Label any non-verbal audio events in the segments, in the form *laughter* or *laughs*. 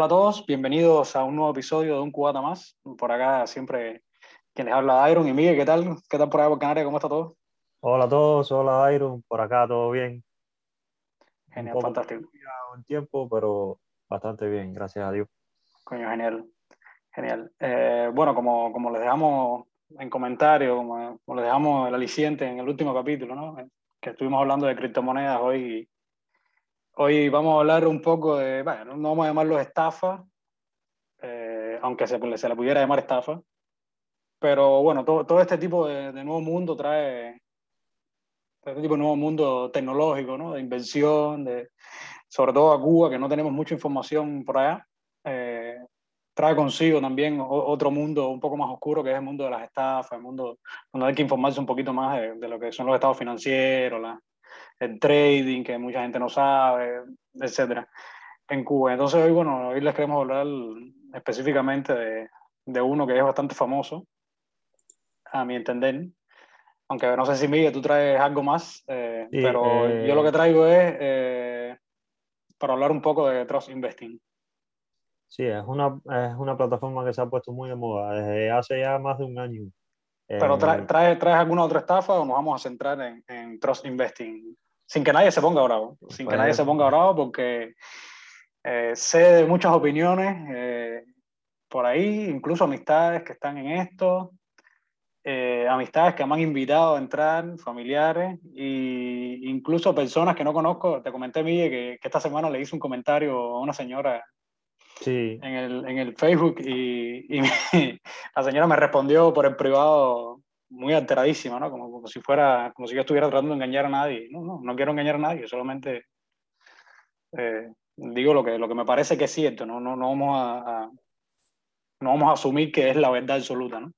Hola a todos, bienvenidos a un nuevo episodio de Un Cubata Más. Por acá siempre quien les habla Iron y Miguel, ¿qué tal? ¿Qué tal por allá por Canarias? ¿Cómo está todo? Hola a todos, hola Iron, por acá todo bien. Genial, Un fantástico. Un tiempo, pero bastante bien, gracias a Dios. Coño, genial. Genial. Eh, bueno, como, como les dejamos en comentario, como, como les dejamos el aliciente en el último capítulo, ¿no? Que estuvimos hablando de criptomonedas hoy. Hoy vamos a hablar un poco de, bueno, no vamos a llamarlo estafa, eh, aunque se, se le pudiera llamar estafa, pero bueno, todo, todo este tipo de, de, nuevo mundo trae, este tipo de nuevo mundo tecnológico, ¿no? De invención, de, sobre todo a Cuba, que no tenemos mucha información por allá, eh, trae consigo también otro mundo un poco más oscuro, que es el mundo de las estafas, el mundo donde hay que informarse un poquito más de, de lo que son los estados financieros, la, el trading, que mucha gente no sabe, etcétera, en Cuba. Entonces hoy, bueno, hoy les queremos hablar específicamente de, de uno que es bastante famoso, a mi entender, aunque no sé si Miguel tú traes algo más, eh, sí, pero eh... yo lo que traigo es eh, para hablar un poco de Trust Investing. Sí, es una, es una plataforma que se ha puesto muy de moda desde hace ya más de un año. Pero traes trae, trae alguna otra estafa o nos vamos a centrar en, en Trust Investing? Sin que nadie se ponga bravo, sin que nadie se ponga bravo porque eh, sé de muchas opiniones eh, por ahí, incluso amistades que están en esto, eh, amistades que me han invitado a entrar, familiares, e incluso personas que no conozco. Te comenté, Miguel, que, que esta semana le hice un comentario a una señora sí. en, el, en el Facebook y, y me, *laughs* la señora me respondió por el privado muy alteradísima, ¿no? Como, como, si fuera, como si yo estuviera tratando de engañar a nadie. No, no, no quiero engañar a nadie, solamente eh, digo lo que, lo que me parece que es cierto, no, no, no, vamos a, a, no vamos a asumir que es la verdad absoluta, ¿no?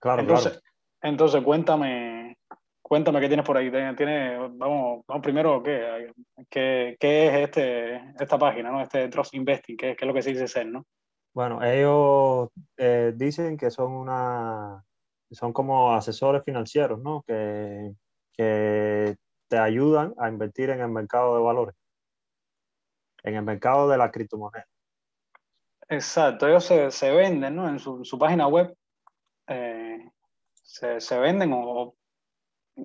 Claro, entonces, claro. entonces cuéntame, cuéntame qué tienes por ahí. Tiene, vamos, vamos primero, ¿qué, qué, qué es este, esta página, ¿no? Este Trust Investing, ¿qué, qué es lo que se dice ser, ¿no? Bueno, ellos eh, dicen que son una, son como asesores financieros, ¿no? Que, que te ayudan a invertir en el mercado de valores, en el mercado de la criptomoneda. Exacto, ellos se, se venden, ¿no? En su, su página web eh, se, se, venden o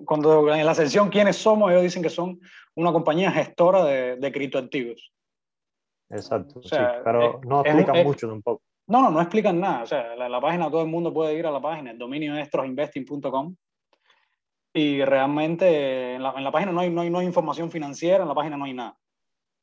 cuando en la sección quiénes somos, ellos dicen que son una compañía gestora de, de criptoactivos. Exacto, o sea, sí, pero no explican mucho tampoco. No, no, no explican nada. O sea, la, la, página, todo el mundo puede ir a la página, el dominio es trosinvesting.com y realmente en la, en la página no hay, no, hay, no hay información financiera, en la página no hay nada.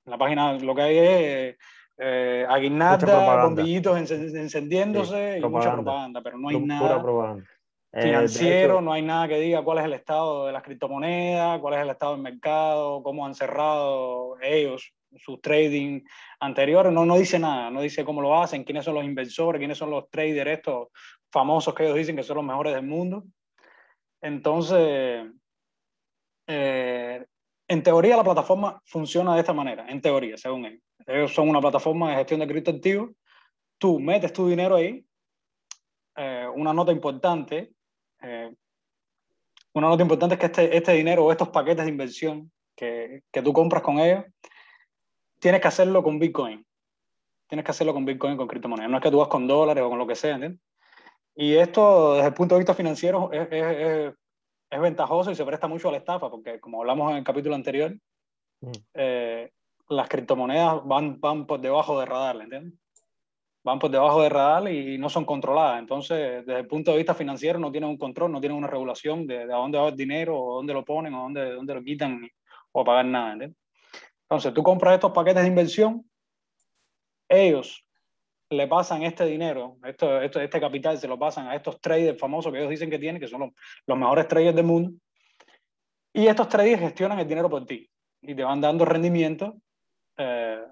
En la página lo que hay es eh, aguinalda, bombillitos encendiéndose sí, y mucha propaganda, pero no hay Pura nada propaganda. financiero, Eh, hecho, no hay nada que diga cuál es el estado de las criptomonedas, cuál es el estado del mercado, cómo han cerrado ellos sus trading anteriores, no, no dice nada, no dice cómo lo hacen, quiénes son los inversores, quiénes son los traders estos famosos que ellos dicen que son los mejores del mundo. Entonces, eh, en teoría la plataforma funciona de esta manera, en teoría, según ellos. Ellos son una plataforma de gestión de criptoactivos. Tú metes tu dinero ahí. Eh, una nota importante. Eh, una nota importante es que este, este dinero o estos paquetes de inversión que, que, tú compras con ellos, tienes que hacerlo con Bitcoin. Tienes que hacerlo con Bitcoin, con criptomonedas. No es que tú vas con dólares o con lo que sea, ¿entiendes? Y esto, desde el punto de vista financiero, es, es, es, es ventajoso y se presta mucho a la estafa, porque como hablamos en el capítulo anterior, mm. eh, las criptomonedas van, van por debajo de radar, ¿entiendes? Van por debajo de radar y no son controladas. Entonces, desde el punto de vista financiero, no tienen un control, no tienen una regulación de, de a dónde va el dinero, o dónde lo ponen, o dónde, dónde lo quitan, o a pagar nada, ¿entiendes? Entonces, tú compras estos paquetes de inversión, ellos le pasan este dinero, esto, esto, este capital se lo pasan a estos traders famosos que ellos dicen que tienen, que son los, los mejores traders del mundo, y estos traders gestionan el dinero por ti y te van dando rendimiento eh.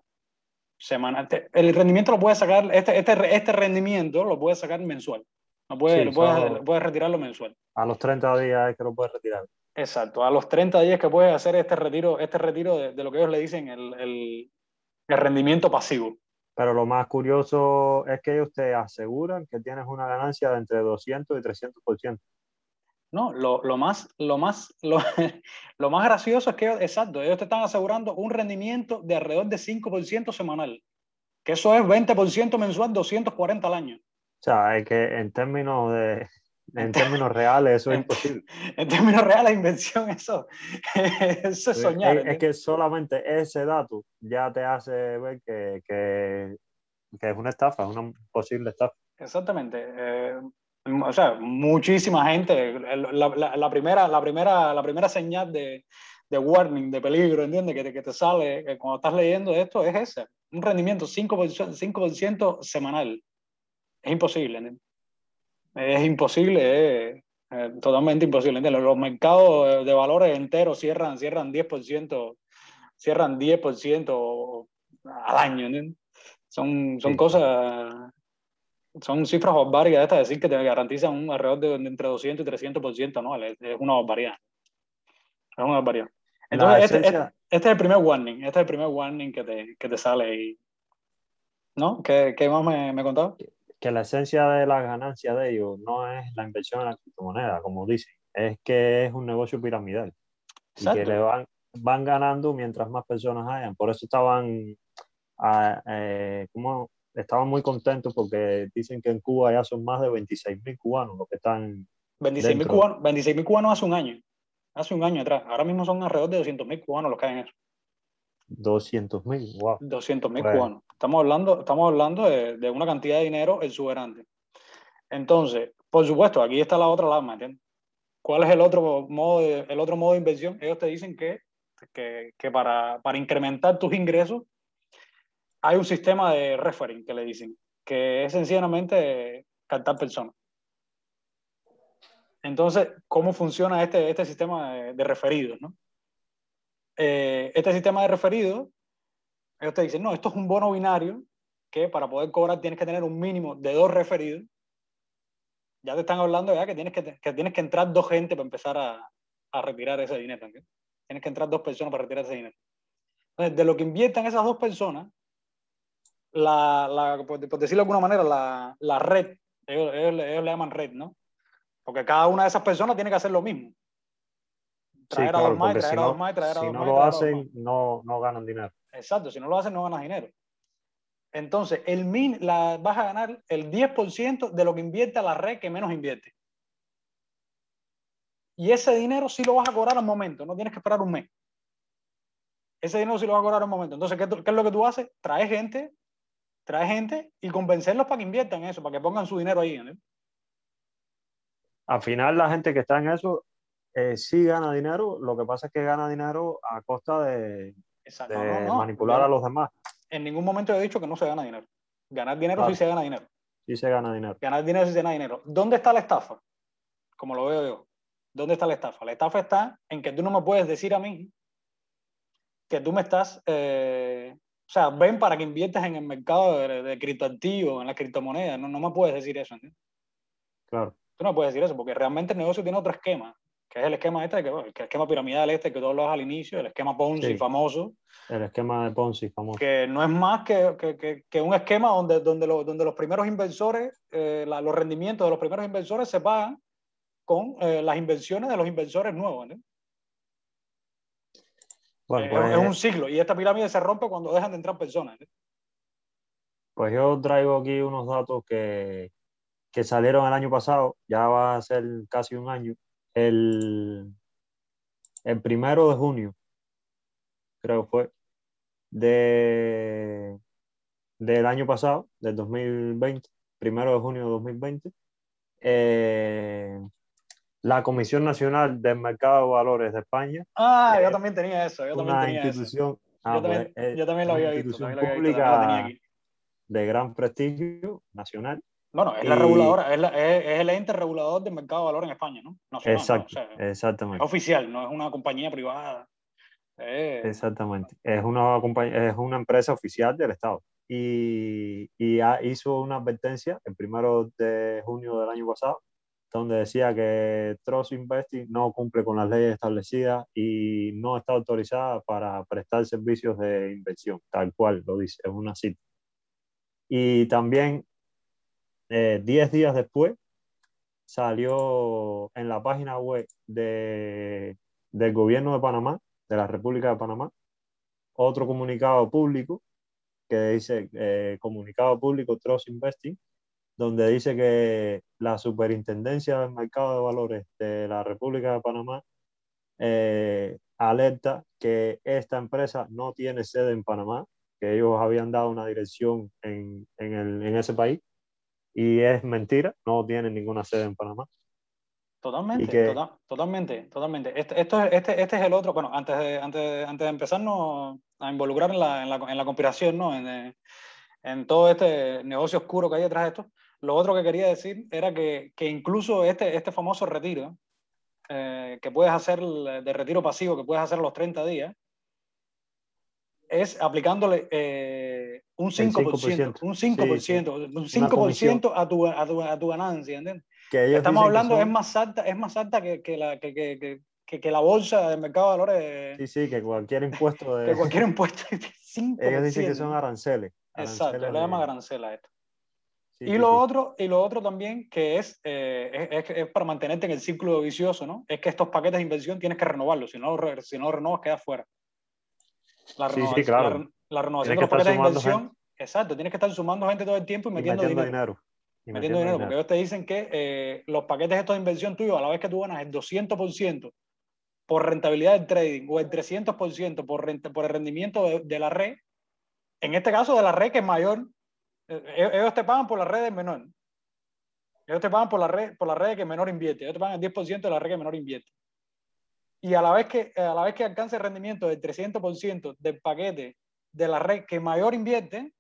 El rendimiento lo puedes sacar, este, este, este rendimiento lo puedes sacar mensual. No puedes, Sí, lo puedes, puedes retirarlo mensual. A los 30 días es que lo puedes retirar. Exacto. A los 30 días que puedes hacer este retiro, este retiro de, de lo que ellos le dicen el, el, el rendimiento pasivo. Pero lo más curioso es que ellos te aseguran que tienes una ganancia de entre 200 y 300%. No, lo, lo más, lo más, lo, *laughs* lo más gracioso es que, exacto, ellos te están asegurando un rendimiento de alrededor de 5% semanal, Que eso es 20% mensual, 240 al año. O sea, es que en términos de, en términos reales eso es imposible. *laughs* En términos reales, invención, eso, *laughs* eso es soñar. Es, es, que solamente ese dato ya te hace ver que, que, que es una estafa, es una posible estafa. Exactamente. Eh, o sea, muchísima gente. La, la, la, primera, la, primera, la primera señal de, de warning, de peligro, ¿entiendes? Que, que te sale que cuando estás leyendo esto es ese. Un rendimiento 5%, 5 semanal. Es imposible, ¿entiendes? Es imposible, es, es totalmente imposible. ¿entiendes? Los mercados de valores enteros cierran, cierran 10%, cierran 10% al año, ¿entiendes? Son, son sí. cosas son cifras barbarias estas, decir que te garantizan un alrededor de, entre 200 y 300% anual, es, es una barbaridad. Es una barbaridad. Entonces, este, este, este, es el primer warning, este es el primer warning que te, que te sale y, ¿no? ¿Qué, qué más me, me contaba? Que la esencia de la ganancia de ellos no es la inversión en la criptomoneda, como dicen, es que es un negocio piramidal. Exacto. Y que le van, van ganando mientras más personas hayan. Por eso estaban, a, eh, ¿cómo? estaban muy contentos porque dicen que en Cuba ya son más de 26 mil cubanos los que están. 26 mil cubanos, 26 cubanos hace un año. Hace un año atrás. Ahora mismo son alrededor de 200 mil cubanos los que hay en eso. 200 mil, wow. 200 mil cubanos. Estamos hablando, estamos hablando de, de, una cantidad de dinero exuberante. Entonces, por supuesto, aquí está la otra alarma, ¿entiendes? ¿Cuál es el otro modo de, el otro modo de inversión? Ellos te dicen que, que, que para, para incrementar tus ingresos hay un sistema de referring que le dicen, que es sencillamente captar personas. Entonces, ¿cómo funciona este, este sistema de, de referidos? ¿no? Eh, este sistema de referidos, ellos te dicen, no, esto es un bono binario que para poder cobrar tienes que tener un mínimo de dos referidos. Ya te están hablando ya que tienes que, que tienes que entrar dos gente para empezar a, a retirar ese dinero. Tienes que entrar dos personas para retirar ese dinero. Entonces, de lo que inviertan esas dos personas, la, la por, por, decirlo de alguna manera, la, la red, ellos, ellos, ellos, le llaman red, ¿no? Porque cada una de esas personas tiene que hacer lo mismo. Traer sí, claro, a dos más, traer si a dos más, traer si a dos no más. Si no lo hacen, no, no ganan dinero. Exacto, si no lo hacen, no ganan dinero. Entonces, el min, la, vas a ganar el 10% de lo que invierte la red que menos invierte. Y ese dinero sí lo vas a cobrar al momento, no tienes que esperar un mes. Ese dinero sí lo vas a cobrar al momento. Entonces, ¿qué, ¿qué, es lo que tú haces? Traes gente trae gente y convencerlos para que inviertan eso, para que pongan su dinero ahí. Al final la gente que está en eso eh, sí gana dinero, lo que pasa es que gana dinero a costa de, de no, no, manipular a los demás. En ningún momento he dicho que no se gana dinero. Ganar dinero claro. sí se gana dinero. Sí se gana dinero. Ganar dinero sí se gana dinero. ¿Dónde está la estafa? Como lo veo yo. ¿Dónde está la estafa? La estafa está en que tú no me puedes decir a mí que tú me estás eh, o sea, ven para que inviertas en el mercado de, de criptoactivos, en las criptomonedas. No, no me puedes decir eso. ¿entiendes? Claro. Tú no puedes decir eso, porque realmente el negocio tiene otro esquema, que es el esquema este, que, el esquema piramidal este que todos lo al inicio, el esquema Ponzi sí. famoso. El esquema de Ponzi famoso. Que no es más que, que, que, que un esquema donde, donde, lo, donde los primeros inversores, eh, la, los rendimientos de los primeros inversores se pagan con eh, las inversiones de los inversores nuevos. Bueno, pues, es un ciclo y esta pirámide se rompe cuando dejan de entrar personas. ¿eh? Pues yo traigo aquí unos datos que, que, salieron el año pasado, ya va a ser casi un año, el, el primero de junio, creo que fue, de, del año pasado, del 2020, primero de junio de 2020, eh, la Comisión Nacional del Mercado de Valores de España. Ah, yo también tenía eso. Yo una también tenía institución, eso. Ah, yo, también, pues, yo, también, lo había visto. Institución pública visto, de gran prestigio nacional. Bueno, es y... la reguladora, es, la, es, es, el ente regulador del mercado de valores en España, ¿no? Nacional, Exacto, ¿no? O sea, exactamente. Es oficial, no es una compañía privada. Eh. Exactamente. Es una, es una empresa oficial del Estado. Y, y hizo una advertencia el primero de junio del año pasado donde decía que Trust Investing no cumple con las leyes establecidas y no está autorizada para prestar servicios de inversión, tal cual lo dice, es una cita. Y también, 10 eh, días después, salió en la página web de, del gobierno de Panamá, de la República de Panamá, otro comunicado público que dice eh, comunicado público Trust Investing, donde dice que la superintendencia del mercado de valores de la República de Panamá eh, alerta que esta empresa no tiene sede en Panamá, que ellos habían dado una dirección en, en, el, en ese país y es mentira, no tienen ninguna sede en Panamá. Totalmente, totalmente, totalmente. Este, esto, este, este es el otro, bueno, antes de, antes, antes de empezarnos a involucrar en la, en la, en la conspiración, ¿no? En, en, todo este negocio oscuro que hay detrás de esto, lo otro que quería decir era que, que incluso este, este famoso retiro, eh, que puedes hacer de retiro pasivo, que puedes hacer los 30 días, es aplicándole eh, un 5%, un 5%, un 5% a tu, a, tu, a tu ganancia, ¿entiendes? Que Estamos hablando, es más alta, es más alta que, que la, que, que, que, la bolsa del mercado de valores. Sí, sí, que cualquier impuesto *laughs* de... que cualquier impuesto. 5%. *laughs* Ellos dicen que son aranceles. Exacto, le llaman arancela a esto. y, lo otro, y lo otro también que es, eh, es, es, para mantenerte en el círculo vicioso, ¿no? Es que estos paquetes de inversión tienes que renovarlos, si no, si no renovas quedas fuera. La, sí, sí, claro. la, renovación de los paquetes de inversión, exacto, tienes que estar sumando gente todo el tiempo y metiendo, dinero. dinero. Y metiendo, dinero, porque ellos te dicen que eh, los paquetes estos de inversión tuyos, a la vez que tú ganas el 200% por rentabilidad del trading o el 300% por, renta, por el rendimiento de, la red, en este caso de la red que es mayor, eh, eh, ellos te pagan por la red del menor. Ellos te pagan por la red, por la red que menor invierte. Ellos te pagan el 10% de la red que menor invierte y a la vez que, a la vez que alcance el rendimiento del 300% del paquete de la red que mayor invierte,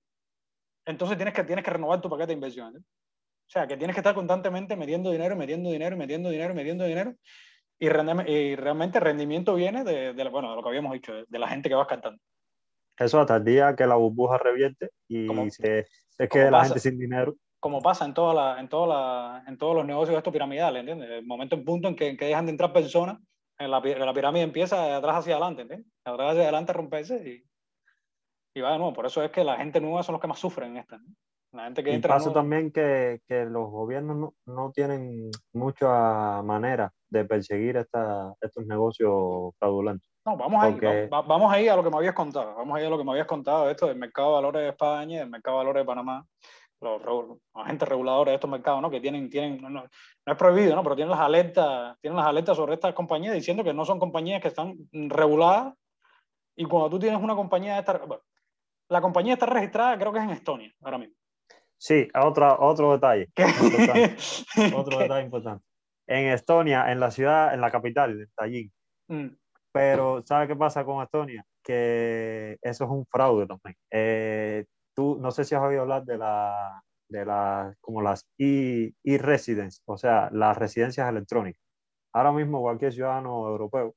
entonces tienes que, tienes que renovar tu paquete de inversión. O sea, que tienes que estar constantemente metiendo dinero, metiendo dinero, metiendo dinero, metiendo dinero. Y, y realmente el rendimiento viene de, de, bueno, de lo que habíamos dicho, de la gente que vas cantando. Eso hasta el día que la burbuja revierte y se, se quede la gente sin dinero. Como pasa en, toda la, en, toda la, en todos los negocios estos piramidales, ¿entiendes? El momento en punto en que, en que dejan de entrar personas la, la, pirámide empieza de atrás hacia adelante, ¿entiendes? De atrás hacia adelante romperse y, y va de nuevo. Por eso es que la gente nueva son los que más sufren en esta. La gente que y entra pasa también que, que, los gobiernos no, no, tienen mucha manera de perseguir esta, estos negocios fraudulentos. No, vamos a, ir, vamos a ir a lo que me habías contado. Vamos a ir a lo que me habías contado, esto del mercado de valores de España y del mercado de valores de Panamá los, agentes reguladores de estos mercados, ¿no? que tienen, tienen no, es prohibido, ¿no? pero tienen las, alertas, tienen las alertas sobre estas compañías diciendo que no son compañías que están reguladas y cuando tú tienes una compañía de esta, bueno, la compañía está registrada creo que es en Estonia ahora mismo. Sí, otra, otro detalle. otro *laughs* detalle importante. En Estonia, en la ciudad, en la capital, en Tallinn. Mm. Pero, ¿sabe qué pasa con Estonia? Que eso es un fraude también. Eh, no sé si has oído hablar de la, de la, como las e-residence, o sea, las residencias electrónicas. Ahora mismo cualquier ciudadano europeo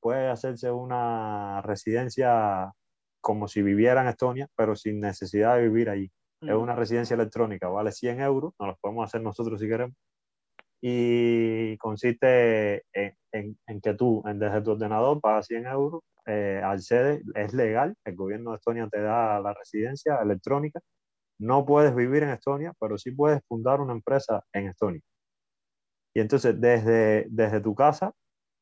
puede hacerse una residencia como si viviera en Estonia, pero sin necesidad de vivir allí. Es mm. una residencia electrónica, vale 100 euros, nos lo podemos hacer nosotros si queremos. Y consiste en, en, en que tú, desde tu ordenador, pagas 100 euros eh, accede, es legal, el gobierno de Estonia te da la residencia electrónica, no puedes vivir en Estonia, pero sí puedes fundar una empresa en Estonia. Y entonces desde, desde tu casa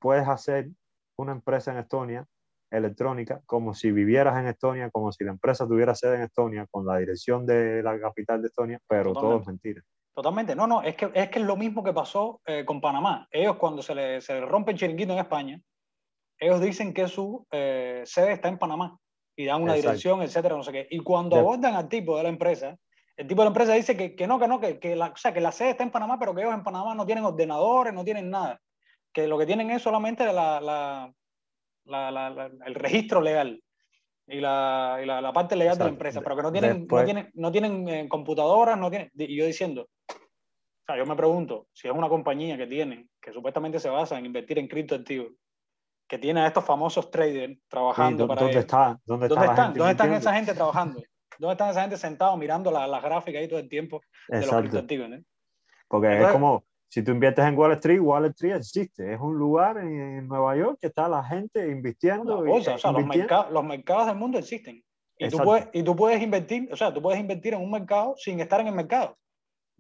puedes hacer una empresa en Estonia electrónica como si vivieras en Estonia, como si la empresa tuviera sede en Estonia, con la dirección de la capital de Estonia, pero todo es mentira. Totalmente, no, no, es que es, que es lo mismo que pasó eh, con Panamá. Ellos cuando se les se rompe el chiringuito en España, ellos dicen que su eh, sede está en Panamá y dan una dirección, etcétera, no sé qué. Y cuando abordan al tipo de la empresa, el tipo de la empresa dice que, que no, que no, que, que, la, o sea, que la sede está en Panamá, pero que ellos en Panamá no tienen ordenadores, no tienen nada. Que lo que tienen es solamente la, la, la, el registro legal y la, y la, parte legal de la empresa, pero que no tienen, no tienen, no tienen eh, computadoras, no tienen. Y yo diciendo, sea, yo me pregunto, si es una compañía que tiene, que supuestamente se basa en invertir en criptoactivos, que tiene a estos famosos traders trabajando para ¿dónde Está, ¿Dónde, están? ¿Dónde están esa gente trabajando? ¿Dónde están esa gente sentados mirando las la gráficas ahí todo el tiempo de los criptoactivos? Porque es como, si tú inviertes en Wall Street, Wall Street existe. Es un lugar en, Nueva York que está la gente invirtiendo. o sea, los, mercados, los mercados del mundo existen. Y tú, puedes, y tú puedes invertir, o sea, tú puedes invertir en un mercado sin estar en el mercado,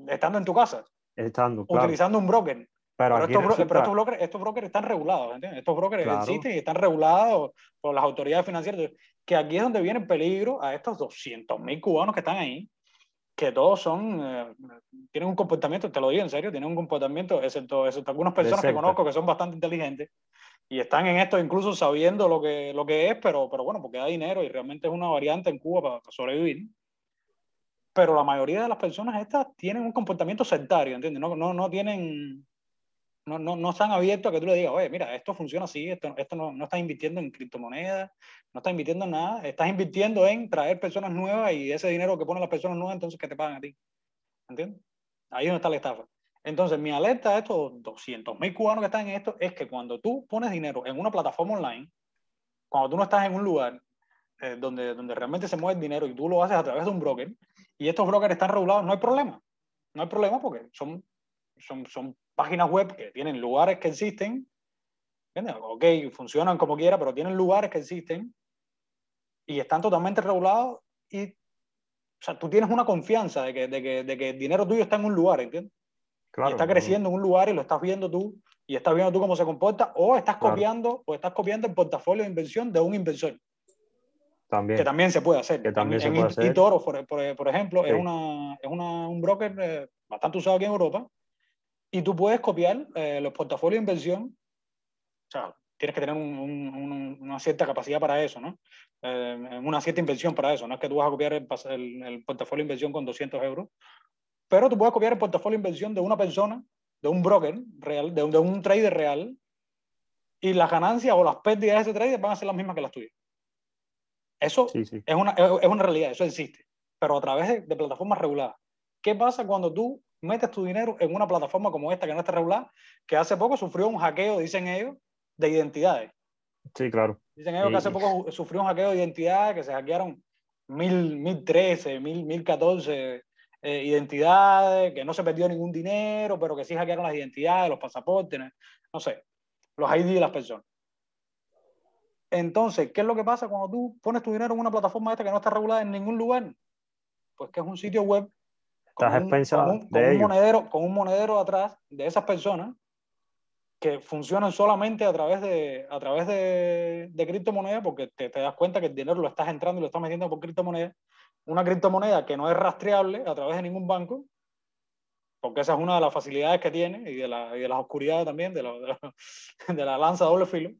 estando en tu casa. Estando, Utilizando un broker. Pero, Pero estos, resulta- pero estos brokers, estos brokers están regulados, ¿entiendes? Estos brokers Claro. existen y están regulados por las autoridades financieras. Que aquí es donde viene el peligro a estos 200 mil cubanos que están ahí, que todos son, eh, tienen un comportamiento, te lo digo en serio, tienen un comportamiento, excepto, excepto algunas personas que conozco que son bastante inteligentes y están en esto incluso sabiendo lo que, lo que es, pero, pero bueno, porque da dinero y realmente es una variante en Cuba para, para sobrevivir. Pero la mayoría de las personas estas tienen un comportamiento sectario, ¿entiendes? No, no, no tienen, no, no, no están abiertos a que tú le digas, oye, mira, esto funciona así, esto, esto no, no estás invirtiendo en criptomonedas, no estás invirtiendo en nada, estás invirtiendo en traer personas nuevas y ese dinero que ponen las personas nuevas, entonces que te pagan a ti. ¿Entiendes? Ahí es donde está la estafa. Entonces, mi alerta a estos 200 mil cubanos que están en esto es que cuando tú pones dinero en una plataforma online, cuando tú no estás en un lugar eh, donde, donde realmente se mueve el dinero y tú lo haces a través de un broker y estos brokers están regulados, no hay problema. No hay problema porque son, son, son páginas web que tienen lugares que existen. ¿entiendes? Ok, funcionan como quiera, pero tienen lugares que existen y están totalmente regulados y o sea, tú tienes una confianza de que, de, que, de que el dinero tuyo está en un lugar, ¿entiendes? claro, y está creciendo en un lugar y lo estás viendo tú y estás viendo tú cómo se comporta o estás Claro. copiando o estás copiando el portafolio de inversión de un inversor también. que también se puede hacer Que también se en puede I- hacer. eToro por, por, por ejemplo Sí. es, una, es una, un broker eh, bastante usado aquí en Europa y tú puedes copiar eh, los portafolios de inversión o sea tienes que tener un- un- un- una cierta capacidad para eso ¿no? Eh, una cierta inversión para eso no es que tú vas a copiar el, el, el portafolio de inversión con 200 euros pero tú puedes copiar el portafolio de inversión de una persona, de un broker real, de de un trader real, y las ganancias o las pérdidas de ese trader van a ser las mismas que las tuyas. Eso Sí, sí. es, una, es, una realidad, eso existe, pero a través de, de plataformas reguladas. ¿Qué pasa cuando tú metes tu dinero en una plataforma como esta que no está regulada, que hace poco sufrió un hackeo, dicen ellos, de identidades? Sí, claro. Dicen ellos que hace poco sufrió un hackeo de identidad, que se hackearon mil, 1013, mil, 1014 eh, identidades, que no se perdió ningún dinero, pero que sí hackearon las identidades, los pasaportes, no sé, los ID de las personas. Entonces, ¿qué es lo que pasa cuando tú pones tu dinero en una plataforma esta que no está regulada en ningún lugar? Pues que es un sitio web con Estás un, con un- con un monedero, con un monedero atrás de esas personas que funcionan solamente a través de, a través de, de criptomonedas, porque te, te das cuenta que el dinero lo estás entrando y lo estás metiendo por criptomonedas. Una criptomoneda que no es rastreable a través de ningún banco, porque esa es una de las facilidades que tiene y de, la, y de las oscuridades también, de la, de la, *laughs* de la lanza doble filo.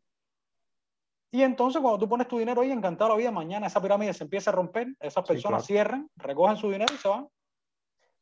Y entonces cuando tú pones tu dinero ahí, encantado la vida, mañana esa pirámide se empieza a romper, esas Sí, personas claro. cierran, recogen su dinero y se van.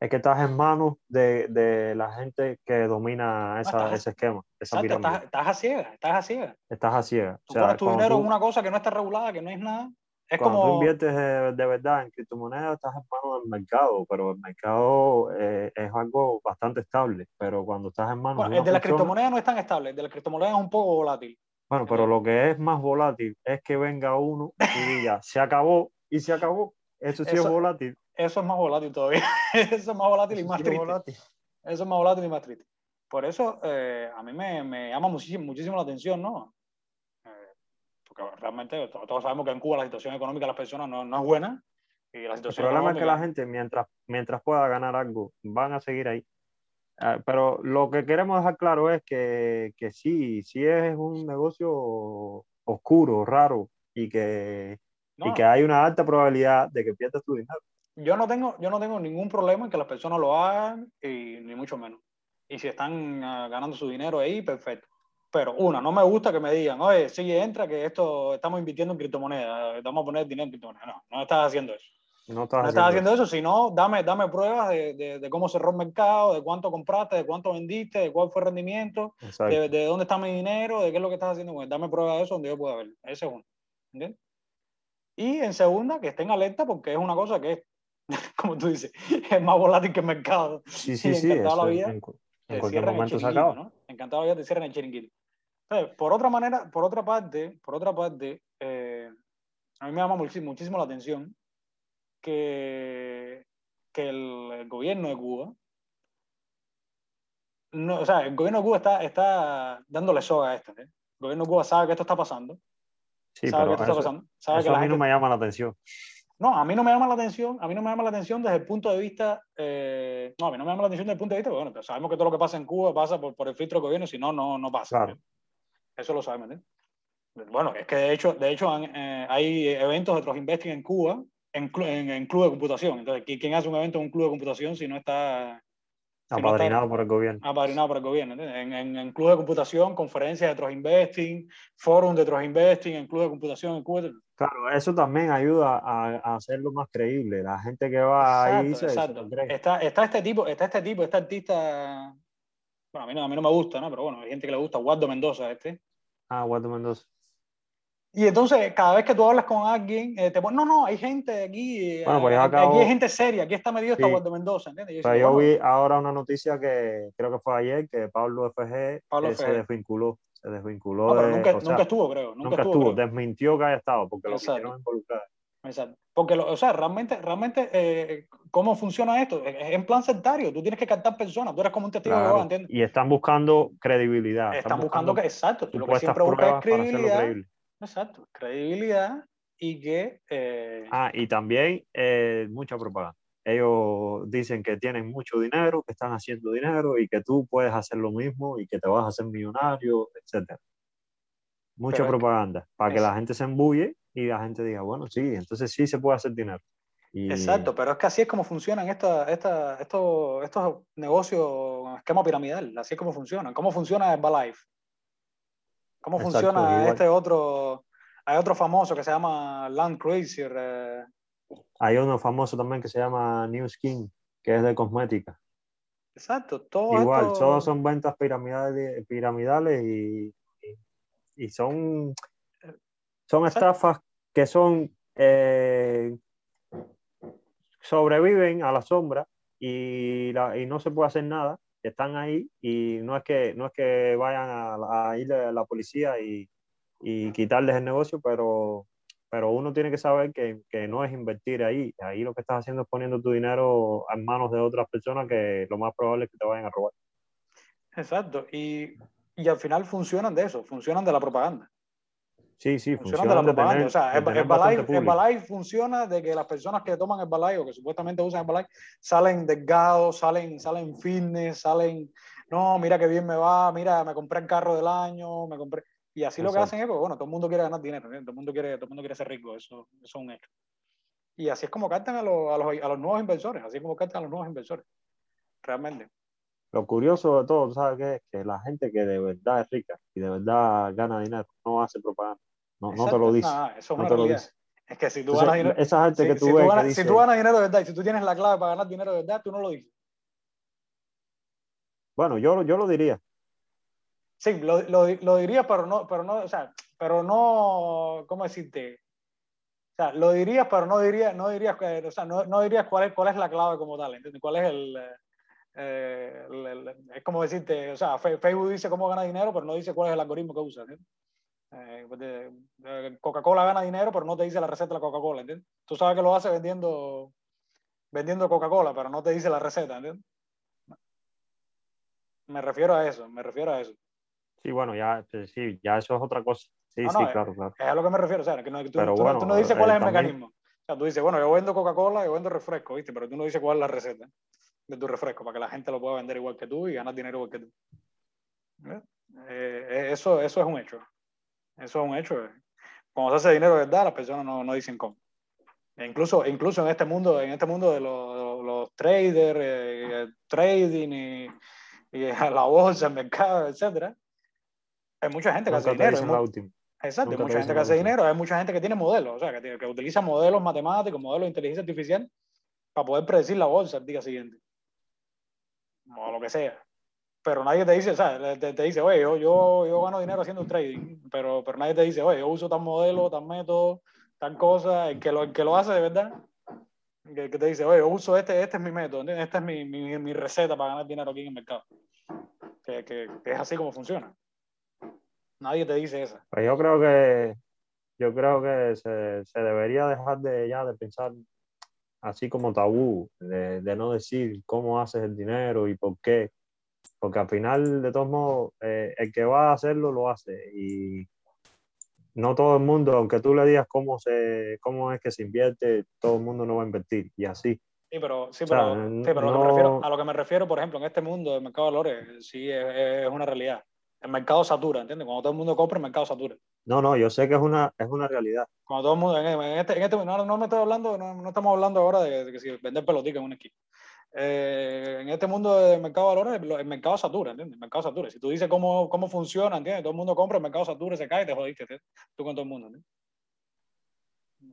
Es que estás en manos de, de la gente que domina esa- estás- ese esquema, esa Exacto, pirámide. estás, estás a ciegas, estás a ciegas. Estás a ciegas. Tú O sea, pones tu dinero tú- en una cosa que no está regulada, que no es nada. Es cuando como... tú inviertes de, de verdad en criptomonedas, estás en manos del mercado, pero el mercado eh, es algo bastante estable. Pero cuando estás en manos Bueno, de el de la criptomoneda no es tan estable, el de la criptomoneda es un poco volátil. Bueno, pero lo que es más volátil es que venga uno y diga, se acabó y se acabó. Eso sí Eso- es volátil. Eso es más volátil todavía. *laughs* Eso es más volátil y más sí es triste. volátil. Eso es más volátil y más triste. Por eso eh, a mí me, me llama muchísimo, muchísimo la atención, ¿no? Eh, porque realmente todos, sabemos que en Cuba la situación económica de las personas no, no es buena. Y la El situación problema es que la económica- gente, mientras, mientras pueda ganar algo, van a seguir ahí. Ah, pero lo que queremos dejar claro es que, que sí, sí es un negocio oscuro, raro, y que, No, y que hay una alta probabilidad de que pierdas tu dinero. yo no tengo, yo no tengo ningún problema en que las personas lo hagan, y ni mucho menos. Y si están ah, ganando su dinero ahí, perfecto. Pero una, no me gusta que me digan, oye, sí, entra, que esto estamos invirtiendo en criptomonedas, estamos a poner dinero en criptomonedas. No, no estás haciendo eso. No estás No haciendo estás haciendo eso, sino dame, dame pruebas de, de, de cómo cerró el mercado, de cuánto compraste, de cuánto vendiste, de cuál fue el rendimiento, de, de dónde está mi dinero, de qué es lo que estás haciendo. él. dame pruebas de eso donde yo pueda ver. Ese es uno. ¿Entiendes? Y en segunda, que estén alerta porque es una cosa que es, *laughs* como tú dices, es más volátil que el mercado. Sí, sí, *laughs* sí. encantado la vida, en, cualquier momento se acaba. ¿no? Encantado la vida te cierran el chiringuito. Entonces, por otra manera, por otra parte, por otra parte, eh, a mí me llama muchísimo, muchísimo la atención que, que el, gobierno de Cuba, no, o sea, el gobierno de Cuba está, está dándole soga a esto. ¿eh? El gobierno de Cuba sabe que esto está pasando, Sí, sabe que pero esto está eso, pasando, sabe que a mí no gente, me llama la atención. No, a mí no me llama la atención, a mí no me llama la atención desde el punto de vista, eh, no, a mí no me llama la atención desde el punto de vista, bueno, sabemos que todo lo que pasa en Cuba pasa por, por el filtro que viene, si no, no, no pasa. Claro. Eso lo sabemos, ¿eh? Bueno, es que de hecho, de hecho eh, hay eventos de Trust Investing en Cuba en, en, en, club de computación. Entonces, ¿quién hace un evento en un club de computación si no está... Si apadrinado no está, por el gobierno. Apadrinado por el gobierno. En, en, club de computación, conferencias de Trust Investing, forum de Trust Investing, en club de computación en Cuba. Claro, eso también ayuda a, a hacerlo más creíble. La gente que va exacto, ahí se, exacto. Se está, está este tipo, está este tipo, este artista... Bueno, a mí no, a mí no me gusta, ¿no? Pero bueno, hay gente que le gusta. Waldo Mendoza, este. Ah, Waldo Mendoza. Y entonces, cada vez que tú hablas con alguien, eh, te pones, no, no, hay gente aquí, bueno, pues eh, acabo... aquí hay gente seria, aquí está medio sí. está Waldo Mendoza, ¿entiendes? Yo, Pero yo bueno, vi ahora una noticia que creo que fue ayer, que Pablo FG Pablo eh, se desvinculó, se desvinculó. No, de, nunca, sea, nunca, estuvo, creo. Nunca, nunca estuvo, desmintió que haya estado, porque Exacto. lo quisieron involucrar. Exacto. Porque, lo, o sea, realmente, realmente eh, ¿cómo funciona esto? Es en plan sectario. Tú tienes que captar personas. Tú eres como un testigo claro. de Jehová, ¿entiendes? Y están buscando credibilidad. Están, están buscando, buscando, que, exacto. Tú lo que siempre buscas es credibilidad. Exacto. Credibilidad y que... Eh... Ah, y también eh, mucha propaganda. Ellos dicen que tienen mucho dinero, que están haciendo dinero y que tú puedes hacer lo mismo y que te vas a hacer millonario, etc. Mucha Pero propaganda es... para que la gente se embulle y la gente diga, bueno, sí, entonces sí se puede hacer dinero. Y... Exacto, pero es que así es como funcionan esta, esta, estos, estos negocios, esquema piramidal, así es como funcionan. ¿Cómo funciona Herbalife? ¿Cómo Exacto, funciona igual. este otro? Hay otro famoso que se llama Land Cruiser. Eh. Hay uno famoso también que se llama New Skin, que es de cosmética. Exacto, todo Igual, esto... todos son ventas piramidales, piramidales y, y, y son, son estafas que son eh, sobreviven a la sombra y, la, y, no se puede hacer nada, están ahí y no es que, no es que vayan a, ir a la policía y, y, quitarles el negocio, pero, pero uno tiene que saber que, que, no es invertir ahí, ahí lo que estás haciendo es poniendo tu dinero en manos de otras personas que lo más probable es que te vayan a robar. Exacto, y, y al final funcionan de eso, funcionan de la propaganda. Sí, sí, funciona, de la propaganda. O sea, Herbalife, Herbalife funciona de que las personas que toman Herbalife o que supuestamente usan Herbalife salen delgados, salen, salen fitness, salen, no, mira qué bien me va, mira, me compré el carro del año, me compré. Y así Exacto. lo que hacen es, pues, bueno, todo el mundo quiere ganar dinero, ¿sí? todo, el mundo quiere, todo el mundo quiere ser rico, eso, eso es un hecho. Y así es como captan a, los, a, los, a los nuevos inversores, así es como captan a los nuevos inversores, realmente. Lo curioso de todo, ¿sabes qué? Es que la gente que de verdad es rica y de verdad gana dinero no hace propaganda. No, no, te lo dice. No, eso es no te lo dice. Es que si tú Entonces, ganas dinero. Esa gente si, que tú si ves. Tú ganas, que dice, si tú ganas dinero de verdad y si tú tienes la clave para ganar dinero de verdad, tú no lo dices. Bueno, yo, yo lo diría. Sí, lo, lo, lo, diría, pero no, pero no, o sea, pero no, ¿cómo decirte? O sea, lo dirías, pero no dirías, no dirías, o sea, no, no dirías cuál es, cuál es la clave como tal, ¿entiendes? ¿Cuál es el, eh, el, el, es como decirte, o sea, Facebook dice cómo gana dinero, pero no dice cuál es el algoritmo que usa. Eh, Coca-Cola gana dinero, pero no te dice la receta de la Coca-Cola, ¿entiendes? Tú sabes que lo hace vendiendo, vendiendo Coca-Cola, pero no te dice la receta, ¿entiendes? Me refiero a eso, me refiero a eso. Sí, bueno, ya, sí, ya eso es otra cosa. Sí, no, sí, no, claro, es, claro. Es a lo que me refiero, o sea, que no, tú, pero tú, bueno, tú no dices cuál eh, es el también... mecanismo. O sea, tú dices, bueno, yo vendo Coca-Cola, yo vendo refresco, ¿viste? Pero tú no dices cuál es la receta de tu refresco para que la gente lo pueda vender igual que tú y ganar dinero igual que tú. ¿Eh? Eh, eso, eso es un hecho. Eso es un hecho. Cuando se hace dinero de verdad, las personas no, no dicen cómo. E incluso, incluso en este mundo, en este mundo de los, los traders, eh, el trading y, y, *laughs* la bolsa, el mercado, etcétera, hay mucha gente que Nunca hace dinero. Exacto, Nunca hay mucha gente que hace dinero, hay mucha gente que tiene modelos, o sea, que, que utiliza modelos matemáticos, modelos de inteligencia artificial para poder predecir la bolsa el día siguiente. O lo que sea. Pero nadie te dice, sea, te, te dice, oye, yo, yo, yo, gano dinero haciendo trading, pero, pero nadie te dice, oye, yo uso tal modelo, tal método, tal cosa, el que lo, el que lo hace de verdad, que, que te dice, oye, yo uso este, este es mi método, ¿entiendes? esta es mi, mi, mi, receta para ganar dinero aquí en el mercado. Que, que, que es así como funciona. Nadie te dice eso. Pues yo creo que yo creo que se, se, debería dejar de ya de pensar así como tabú, de, de, no decir cómo haces el dinero y por qué, porque al final, de todos modos, eh, el que va a hacerlo lo hace y no todo el mundo, aunque tú le digas cómo, se, cómo es que se invierte, todo el mundo no va a invertir y así. Sí, pero, sí, pero, sí, pero lo que me refiero, a lo que me refiero, por ejemplo, en este mundo del mercado de valores, sí es, es una realidad. El mercado satura, ¿entiendes? Cuando todo el mundo compra, el mercado satura. No, no, yo sé que es una, es una realidad. Cuando todo el mundo, en, este, en este no, no, me estoy hablando, no, no, estamos hablando ahora de, de que si vender pelotica en un equipo. Eh, en este mundo del mercado de valores, el, mercado satura, ¿entiendes? El mercado satura. Si tú dices cómo, cómo funciona, ¿entiendes? Todo el mundo compra, el mercado satura, se cae, te jodiste, ¿entiendes? tú con todo el mundo, ¿entiendes?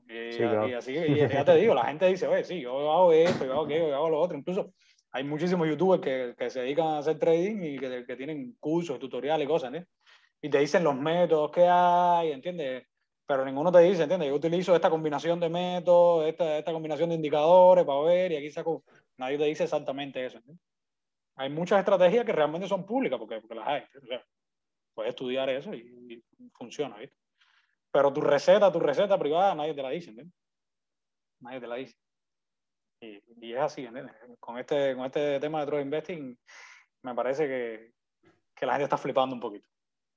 Y, sí, claro. y así, y ya te digo, la gente dice, oye, sí, yo hago esto, yo hago aquello, yo hago lo otro. Incluso hay muchísimos youtubers que, que se dedican a hacer trading y que, que tienen cursos, tutoriales y cosas, ¿entiendes? Y te dicen los métodos que hay, ¿entiendes? Pero ninguno te dice, ¿entiendes? Yo utilizo esta combinación de métodos, esta, esta combinación de indicadores para ver y aquí saco. Nadie te dice exactamente eso. ¿entiendes? Hay muchas estrategias que realmente son públicas porque, porque las hay. O sea, puedes estudiar eso y, y funciona, ¿viste? Pero tu receta, tu receta privada, nadie te la dice, ¿entiendes? Nadie te la dice. Y, y, es así, ¿entiendes? Con este, con este tema de True Investing, me parece que, que, la gente está flipando un poquito.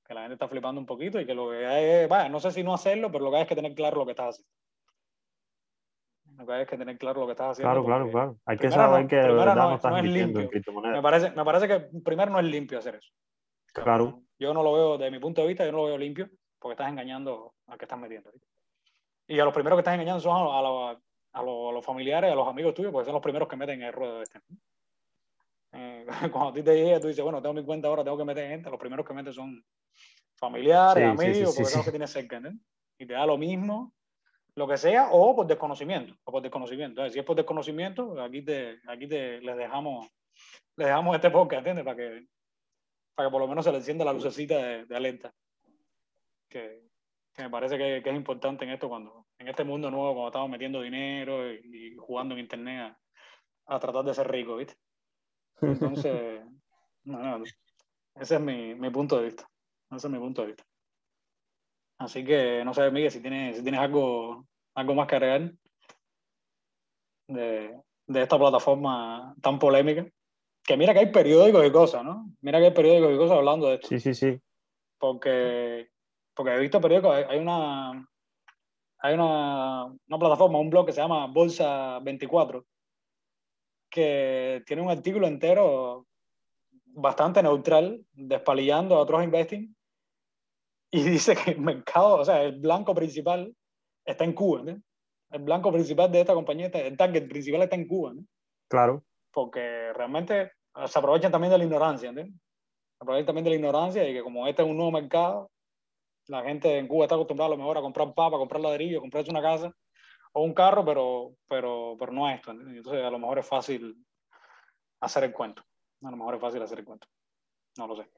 Que la gente está flipando un poquito y que lo que hay es, vaya, no sé si no hacerlo, pero lo que hay es que tener claro lo que estás haciendo. Lo que hay es que tener claro lo que estás haciendo. Claro, claro, claro. Hay que saber no, que de verdad no, no estás no es en criptomonedas. Me parece, me parece que primero no es limpio hacer eso. Claro. Yo no lo veo, desde mi punto de vista, yo no lo veo limpio porque estás engañando al que estás metiendo. Y a los primeros que estás engañando son a, los, a, los, a, los, a los familiares, a los amigos tuyos, porque son los primeros que meten el ruedo de este. Eh, *laughs* cuando a ti te llega, tú dices, bueno, tengo mi cuenta ahora, tengo que meter gente, los primeros que meten son familiares, Sí, amigos, sí, porque sí, son los que tienes cerca, ¿entiendes? Y te da lo mismo, lo que sea, o por desconocimiento, o por desconocimiento. Entonces, si es por desconocimiento, aquí te, aquí te les dejamos, les dejamos este podcast, ¿entiendes? Para que, para que por lo menos se le encienda la lucecita de, de alerta. Que, que me parece que, que, es importante en esto cuando, en este mundo nuevo, cuando estamos metiendo dinero y, y jugando en internet a, a, tratar de ser rico, ¿viste? Entonces, no, no, ese es mi, mi, punto de vista. Ese es mi punto de vista. Así que, no sé, Miguel, si tienes, si tienes algo, algo más que agregar de, de esta plataforma tan polémica. Que mira que hay periódicos y cosas, ¿no? Mira que hay periódicos y cosas hablando de esto. Sí, sí, sí. Porque porque he visto periódicos, hay una, hay una, una, plataforma, un blog que se llama Bolsa 24, que tiene un artículo entero bastante neutral, despalillando a otros investing, y *laughs* dice que el mercado, o sea, el blanco principal está en Cuba, ¿no? El blanco principal de esta compañía, el target principal está en Cuba, ¿no? Claro. Porque realmente se aprovechan también de la ignorancia, ¿no? Se aprovechan también de la ignorancia y que como este es un nuevo mercado, la gente en Cuba está acostumbrada a lo mejor a comprar papa, a comprar ladrillo, a comprarse una casa o un carro, pero, pero, pero no a esto. Entonces, a lo mejor es fácil hacer el cuento. A lo mejor es fácil hacer el cuento. No lo sé.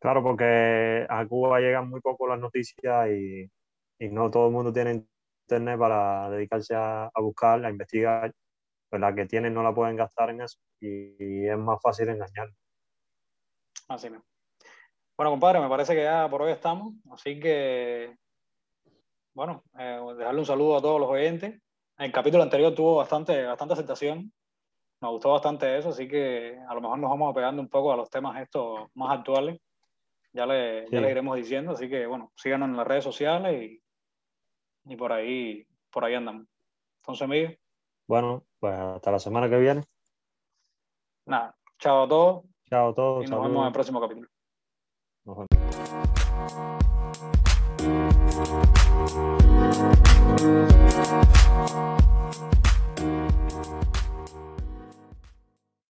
Claro, porque a Cuba llegan muy poco las noticias y, y no todo el mundo tiene internet para dedicarse a, a buscar, a investigar. Pues la que tienen no la pueden gastar en eso y, y es más fácil engañar. Así mismo. Bueno, compadre, me parece que ya por hoy estamos, así que, bueno, eh, dejarle un saludo a todos los oyentes. El capítulo anterior tuvo bastante, bastante aceptación, me gustó bastante eso, así que a lo mejor nos vamos pegando un poco a los temas estos más actuales. Ya le, sí. ya le iremos diciendo, así que, bueno, síganos en las redes sociales y, y por ahí, por ahí andamos. Entonces, Miguel. Bueno, pues hasta la semana que viene. Nada, chao a todos. Chao a todos. Y nos saludos. vemos en el próximo capítulo. Nos vemos. Thank you.